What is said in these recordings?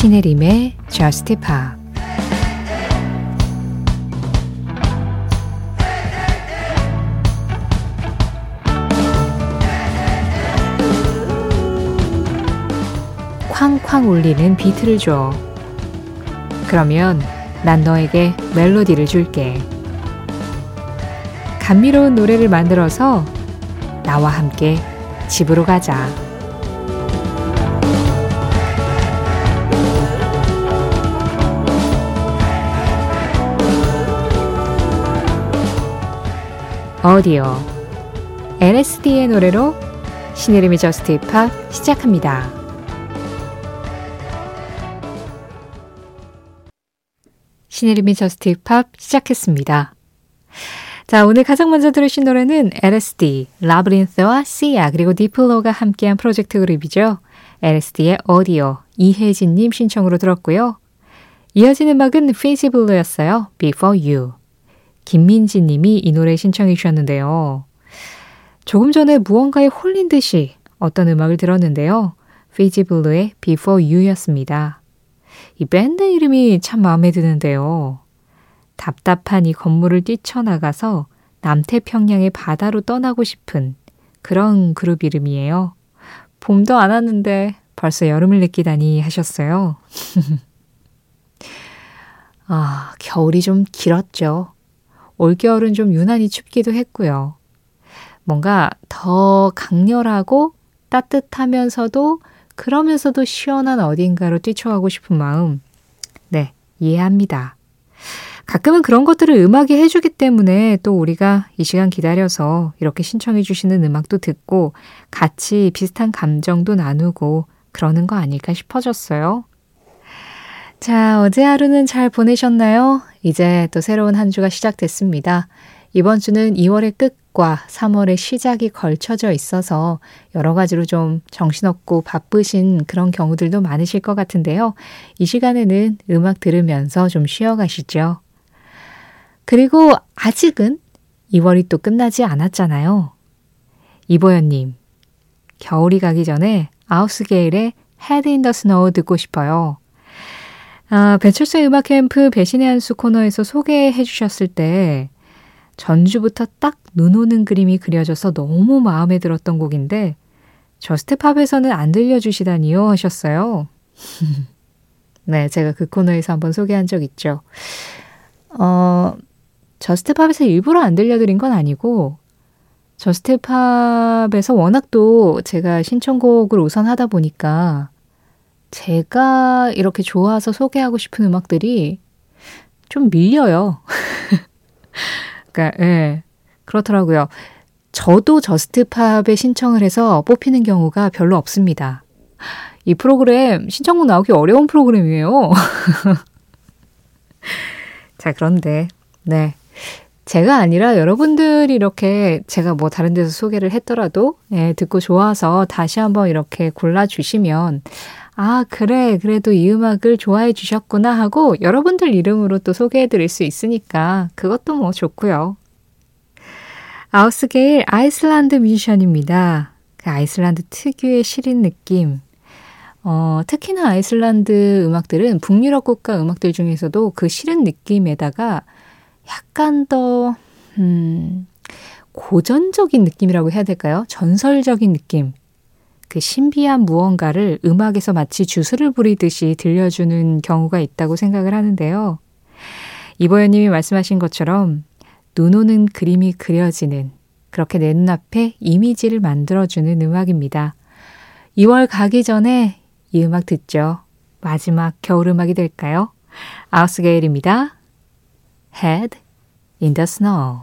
신혜림의 Just Pop 쾅쾅 울리는 비트를 줘. 그러면 난 너에게 멜로디를 줄게. 감미로운 노래를 만들어서 나와 함께 집으로 가자. Audio. LSD의 노래로 신혜림의 Just Pop 시작합니다. 신혜림의 Just Pop 시작했습니다. 자, 오늘 가장 먼저 들으신 노래는 LSD, 라브린스와 시아, 그리고 디플로가 함께한 프로젝트 그룹이죠. LSD의 Audio, 이혜진님 신청으로 들었고요. 이어진 음악은 페이지블루였어요. Before You. 김민지 님이 이 노래 신청해 주셨는데요. 조금 전에 무언가에 홀린 듯이 어떤 음악을 들었는데요. 페이지블루의 Before You였습니다. 이 밴드 이름이 참 마음에 드는데요. 답답한 이 건물을 뛰쳐나가서 남태평양의 바다로 떠나고 싶은 그런 그룹 이름이에요. 봄도 안 왔는데 벌써 여름을 느끼다니 하셨어요. 아, 겨울이 좀 길었죠. 올겨울은 좀 유난히 춥기도 했고요. 뭔가 더 강렬하고 따뜻하면서도 그러면서도 시원한 어딘가로 뛰쳐가고 싶은 마음. 네, 이해합니다. 가끔은 그런 것들을 음악이 해주기 때문에 또 우리가 이 시간 기다려서 이렇게 신청해 주시는 음악도 듣고 같이 비슷한 감정도 나누고 그러는 거 아닐까 싶어졌어요. 자, 어제 하루는 잘 보내셨나요? 이제 또 새로운 한 주가 시작됐습니다. 이번 주는 2월의 끝과 3월의 시작이 걸쳐져 있어서 여러 가지로 좀 정신없고 바쁘신 그런 경우들도 많으실 것 같은데요. 이 시간에는 음악 들으면서 좀 쉬어가시죠. 그리고 아직은 2월이 또 끝나지 않았잖아요. 이보연님, 겨울이 가기 전에 아우스게일의 Head in the Snow 듣고 싶어요. 아, 배철수의 음악 캠프 배신의 한 수 코너에서 소개해 주셨을 때 전주부터 딱 눈 오는 그림이 그려져서 너무 마음에 들었던 곡인데 저스트팝에서는 안 들려주시다니요 하셨어요. 네, 제가 그 코너에서 한번 소개한 적 있죠. 어, 저스트팝에서 일부러 안 들려드린 건 아니고 저스트팝에서 워낙 또 제가 신청곡을 우선 하다 보니까 제가 이렇게 좋아서 소개하고 싶은 음악들이 좀 밀려요. 그러니까 예. 그렇더라고요. 저도 저스트팝에 신청을 해서 뽑히는 경우가 별로 없습니다. 이 프로그램 신청곡 나오기 어려운 프로그램이에요. 자, 그런데 네. 제가 아니라 여러분들이 이렇게 제가 뭐 다른 데서 소개를 했더라도 예, 듣고 좋아서 다시 한번 이렇게 골라 주시면 아, 그래. 그래도 이 음악을 좋아해 주셨구나 하고 여러분들 이름으로 또 소개해 드릴 수 있으니까 그것도 뭐 좋고요. 아우스게일 아이슬란드 뮤지션입니다. 그 아이슬란드 특유의 시린 느낌. 어, 특히나 아이슬란드 음악들은 북유럽 국가 음악들 중에서도 그 시린 느낌에다가 약간 더, 음, 고전적인 느낌이라고 해야 될까요? 전설적인 느낌. 그 신비한 무언가를 음악에서 마치 주술을 부리듯이 들려주는 경우가 있다고 생각을 하는데요. 이보연님이 말씀하신 것처럼 눈 오는 그림이 그려지는 그렇게 내 눈앞에 이미지를 만들어주는 음악입니다. 2월 가기 전에 이 음악 듣죠. 마지막 겨울 음악이 될까요? 아우스게일입니다. Head in the Snow.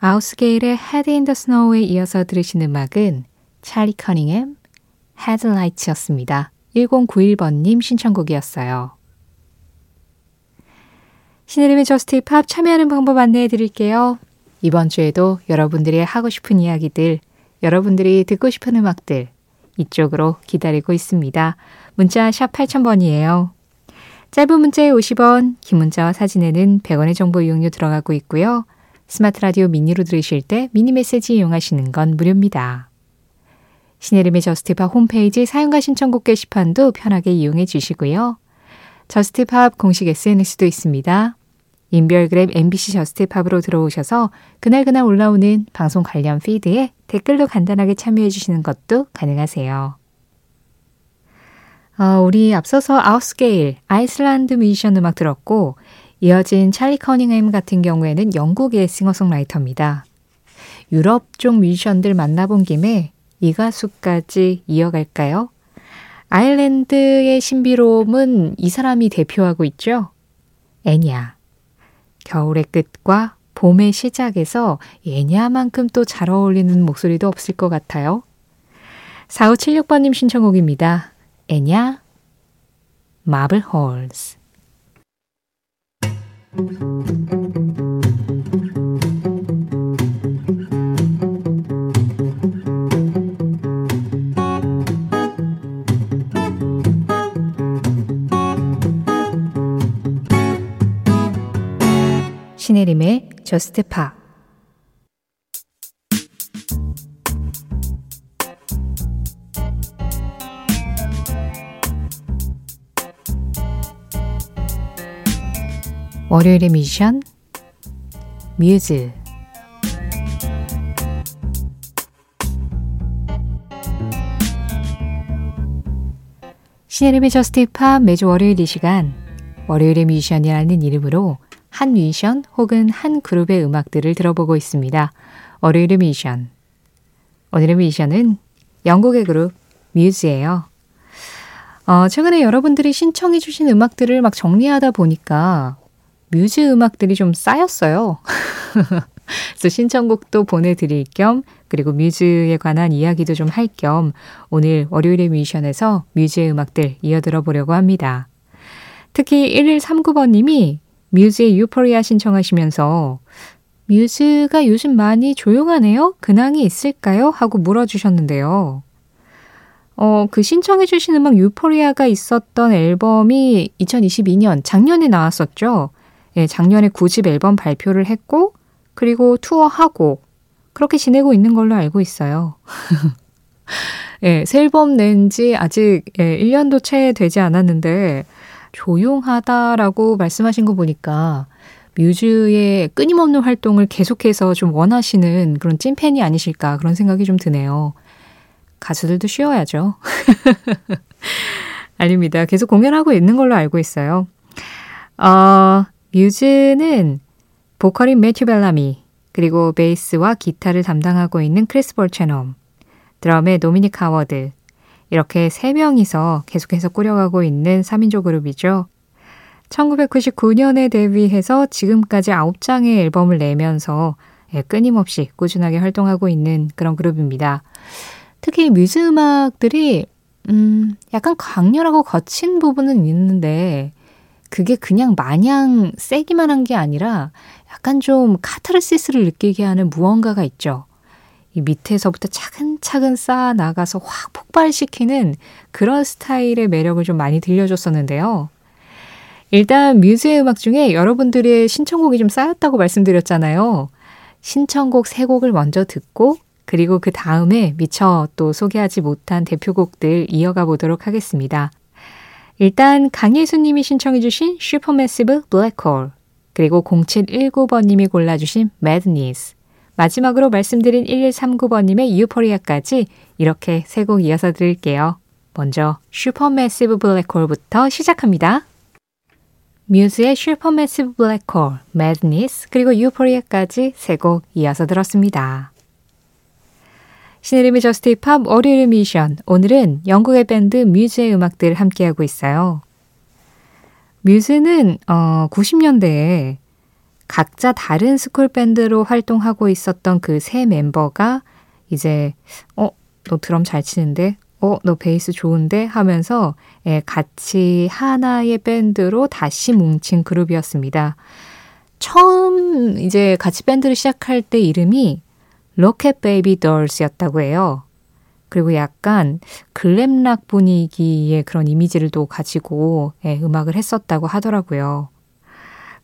아우스게일의 Head in the Snow에 이어서 들으신 음악은 찰리 커닝햄 Headlights였습니다. 1091번님 신청곡이었어요. 신혜림의 Just Pop 참여하는 방법 안내해 드릴게요. 이번 주에도 여러분들이 하고 싶은 이야기들, 여러분들이 듣고 싶은 음악들 이쪽으로 기다리고 있습니다. 문자 샵 8000번이에요. 짧은 문자에 50원, 긴 문자와 사진에는 100원의 정보 이용료 들어가고 있고요. 스마트 라디오 미니로 들으실 때 미니 메시지 이용하시는 건 무료입니다. 신혜림의 Just Pop 홈페이지 사연과 신청곡 게시판도 편하게 이용해 주시고요. Just Pop 공식 SNS도 있습니다. 인별그램 MBC Just Pop으로 들어오셔서 그날그날 올라오는 방송 관련 feed에 댓글로 간단하게 참여해 주시는 것도 가능하세요. 어, 우리 앞서서 아우스게일, 아이슬란드 뮤지션 음악 들었고 이어진 찰리 커닝햄 같은 경우에는 영국의 싱어송라이터입니다. 유럽 쪽 뮤지션들 만나본 김에 이 가수까지 이어갈까요? 아일랜드의 신비로움은 이 사람이 대표하고 있죠. 애냐. 겨울의 끝과 봄의 시작에서 애냐만큼 또 잘 어울리는 목소리도 없을 것 같아요. 4576번님 신청곡입니다. 애냐, 마블 홀스. 신혜림의 저스트 파 월요일의 미션 뮤즈. 신혜림의 저스티팝 매주 월요일 이 시간 월요일의 미션이라는 이름으로 한 뮤지션 혹은 한 그룹의 음악들을 들어보고 있습니다. 월요일의 미션 오늘의 미션은 영국의 그룹 뮤즈예요. 어, 최근에 여러분들이 신청해 주신 음악들을 막 정리하다 보니까 뮤즈 음악들이 좀 쌓였어요. 그래서 신청곡도 보내드릴 겸 그리고 뮤즈에 관한 이야기도 좀 할 겸 오늘 월요일의 뮤지션에서 뮤즈의 음악들 이어 들어 보려고 합니다. 특히 1139번님이 뮤즈의 유포리아 신청하시면서 뮤즈가 요즘 많이 조용하네요? 근황이 있을까요? 하고 물어주셨는데요. 어, 그 신청해주신 음악 유포리아가 있었던 앨범이 2022년 작년에 나왔었죠. 예, 작년에 9집 앨범 발표를 했고, 그리고 투어하고, 그렇게 지내고 있는 걸로 알고 있어요. 예, 새 앨범 낸 지 아직 예, 1년도 채 되지 않았는데, 조용하다라고 말씀하신 거 보니까, 뮤즈의 끊임없는 활동을 계속해서 좀 원하시는 그런 찐팬이 아니실까 그런 생각이 좀 드네요. 가수들도 쉬어야죠. 아닙니다. 계속 공연하고 있는 걸로 알고 있어요. 어, 뮤즈는 보컬인 매튜 벨라미, 그리고 베이스와 기타를 담당하고 있는 크리스 볼체넘, 드럼의 도미닉 하워드, 이렇게 세 명이서 계속해서 꾸려가고 있는 3인조 그룹이죠. 1999년에 데뷔해서 지금까지 9장의 앨범을 내면서 예, 끊임없이 꾸준하게 활동하고 있는 그런 그룹입니다. 특히 뮤즈 음악들이 음, 약간 강렬하고 거친 부분은 있는데 그게 그냥 마냥 세기만 한 게 아니라 약간 좀 카타르시스를 느끼게 하는 무언가가 있죠. 이 밑에서부터 차근차근 쌓아 나가서 확 폭발시키는 그런 스타일의 매력을 좀 많이 들려줬었는데요. 일단 뮤즈의 음악 중에 여러분들의 신청곡이 좀 쌓였다고 말씀드렸잖아요. 신청곡 세 곡을 먼저 듣고 그리고 그 다음에 미처 또 소개하지 못한 대표곡들 이어가 보도록 하겠습니다. 일단 강예수님이 신청해주신 Supermassive Black Hole 그리고 0719번님이 골라주신 Madness 마지막으로 말씀드린 1139번님의 Euphoria까지 이렇게 세 곡 이어서 드릴게요. 먼저 Supermassive Black Hole부터 시작합니다. 뮤즈의 Supermassive Black Hole, Madness 그리고 Euphoria까지 세 곡 이어서 들었습니다. 신혜림의 Just Pop 월요일 미션. 오늘은 영국의 밴드 뮤즈의 음악들 함께하고 있어요. 뮤즈는 어, 90년대에 각자 다른 school 밴드로 활동하고 있었던 그 세 멤버가 이제 어, 너 드럼 잘 치는데? 어, 너 베이스 좋은데? 하면서 예, 같이 하나의 밴드로 다시 뭉친 그룹이었습니다. 처음 이제 같이 밴드를 시작할 때 이름이 Rocket Baby Dolls였다고 해요. 그리고 약간 glam rock 분위기의 그런 이미지를 또 가지고 예, 음악을 했었다고 하더라고요.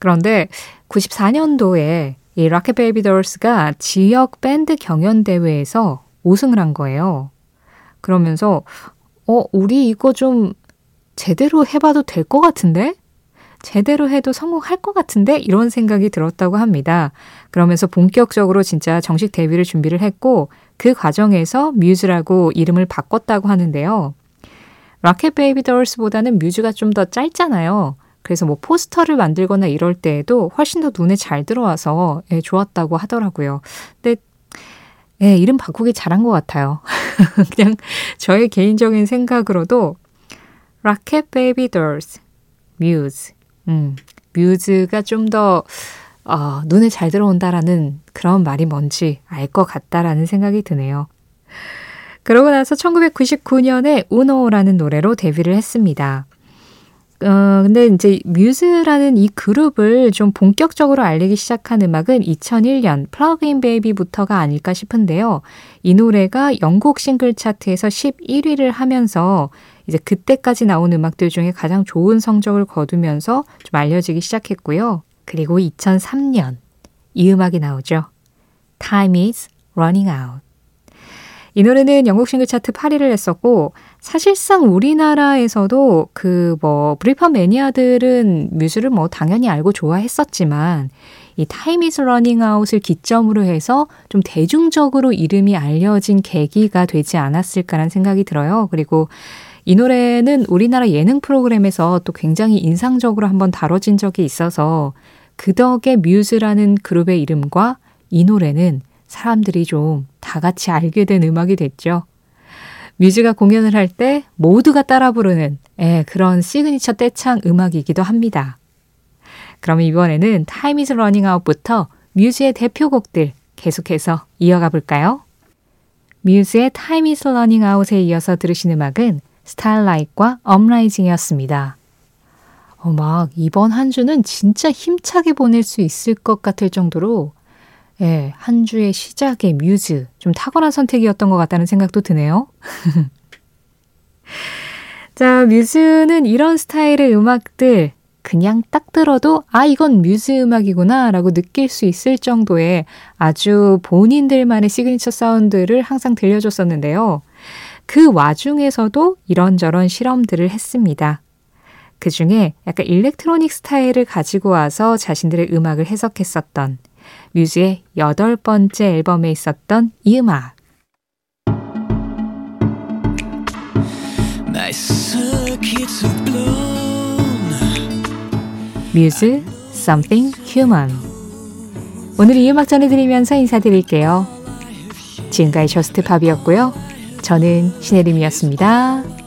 그런데 94년도에 이 Rocket Baby Dolls가 지역 밴드 경연 대회에서 우승을 한 거예요. 그러면서 어, 우리 이거 좀 제대로 해봐도 될 것 같은데? 제대로 해도 성공할 것 같은데? 이런 생각이 들었다고 합니다. 그러면서 본격적으로 진짜 정식 데뷔를 준비를 했고, 그 과정에서 뮤즈라고 이름을 바꿨다고 하는데요. Rocket Baby Dolls보다는 뮤즈가 좀 더 짧잖아요. 그래서 뭐 포스터를 만들거나 이럴 때에도 훨씬 더 눈에 잘 들어와서 예, 좋았다고 하더라고요. 근데 예, 이름 바꾸기 잘한 것 같아요. 그냥 저의 개인적인 생각으로도 Rocket Baby Dolls, 뮤즈, 음, 뮤즈가 좀더 어, 눈에 잘 들어온다라는 그런 말이 뭔지 알 것 같다라는 생각이 드네요. 그러고 나서 1999년에 Uno라는 노래로 데뷔를 했습니다. 어, 근데 이제 뮤즈라는 이 그룹을 좀 본격적으로 알리기 시작한 음악은 2001년 Plug In Baby부터가 아닐까 싶은데요. 이 노래가 영국 싱글 차트에서 11위를 하면서 이제 그때까지 나온 음악들 중에 가장 좋은 성적을 거두면서 좀 알려지기 시작했고요. 그리고 2003년 이 음악이 나오죠. Time is running out. 이 노래는 영국 싱글 차트 8위를 했었고 사실상 우리나라에서도 그 뭐 브리퍼 매니아들은 뮤즈를 뭐 당연히 알고 좋아했었지만 이 Time Is Running Out을 기점으로 해서 좀 대중적으로 이름이 알려진 계기가 되지 않았을까라는 생각이 들어요. 그리고 이 노래는 우리나라 예능 프로그램에서 또 굉장히 인상적으로 한번 다뤄진 적이 있어서 그 덕에 뮤즈라는 그룹의 이름과 이 노래는 사람들이 좀 다 같이 알게 된 음악이 됐죠. 뮤즈가 공연을 할 때 모두가 따라 부르는 예, 그런 시그니처 떼창 음악이기도 합니다. 그럼 이번에는 Time is Running Out부터 뮤즈의 대표곡들 계속해서 이어가 볼까요? 뮤즈의 Time is Running Out에 이어서 들으신 음악은 Starlight과 Uprising이었습니다. 어, 막 이번 한 주는 진짜 힘차게 보낼 수 있을 것 같을 정도로 예, 한 주의 시작의 뮤즈. 좀 탁월한 선택이었던 것 같다는 생각도 드네요. 자, 뮤즈는 이런 스타일의 음악들 그냥 딱 들어도 아, 이건 뮤즈 음악이구나 라고 느낄 수 있을 정도의 아주 본인들만의 시그니처 사운드를 항상 들려줬었는데요. 그 와중에서도 이런저런 실험들을 했습니다. 그 중에 약간 일렉트로닉 스타일을 가지고 와서 자신들의 음악을 해석했었던 뮤즈의 여덟 번째 앨범에 있었던 이 음악. 뮤즈 Something Human 오늘 이 음악 전해드리면서 인사드릴게요. 지금까지 저스트 팝이었고요. 저는 신혜림이었습니다.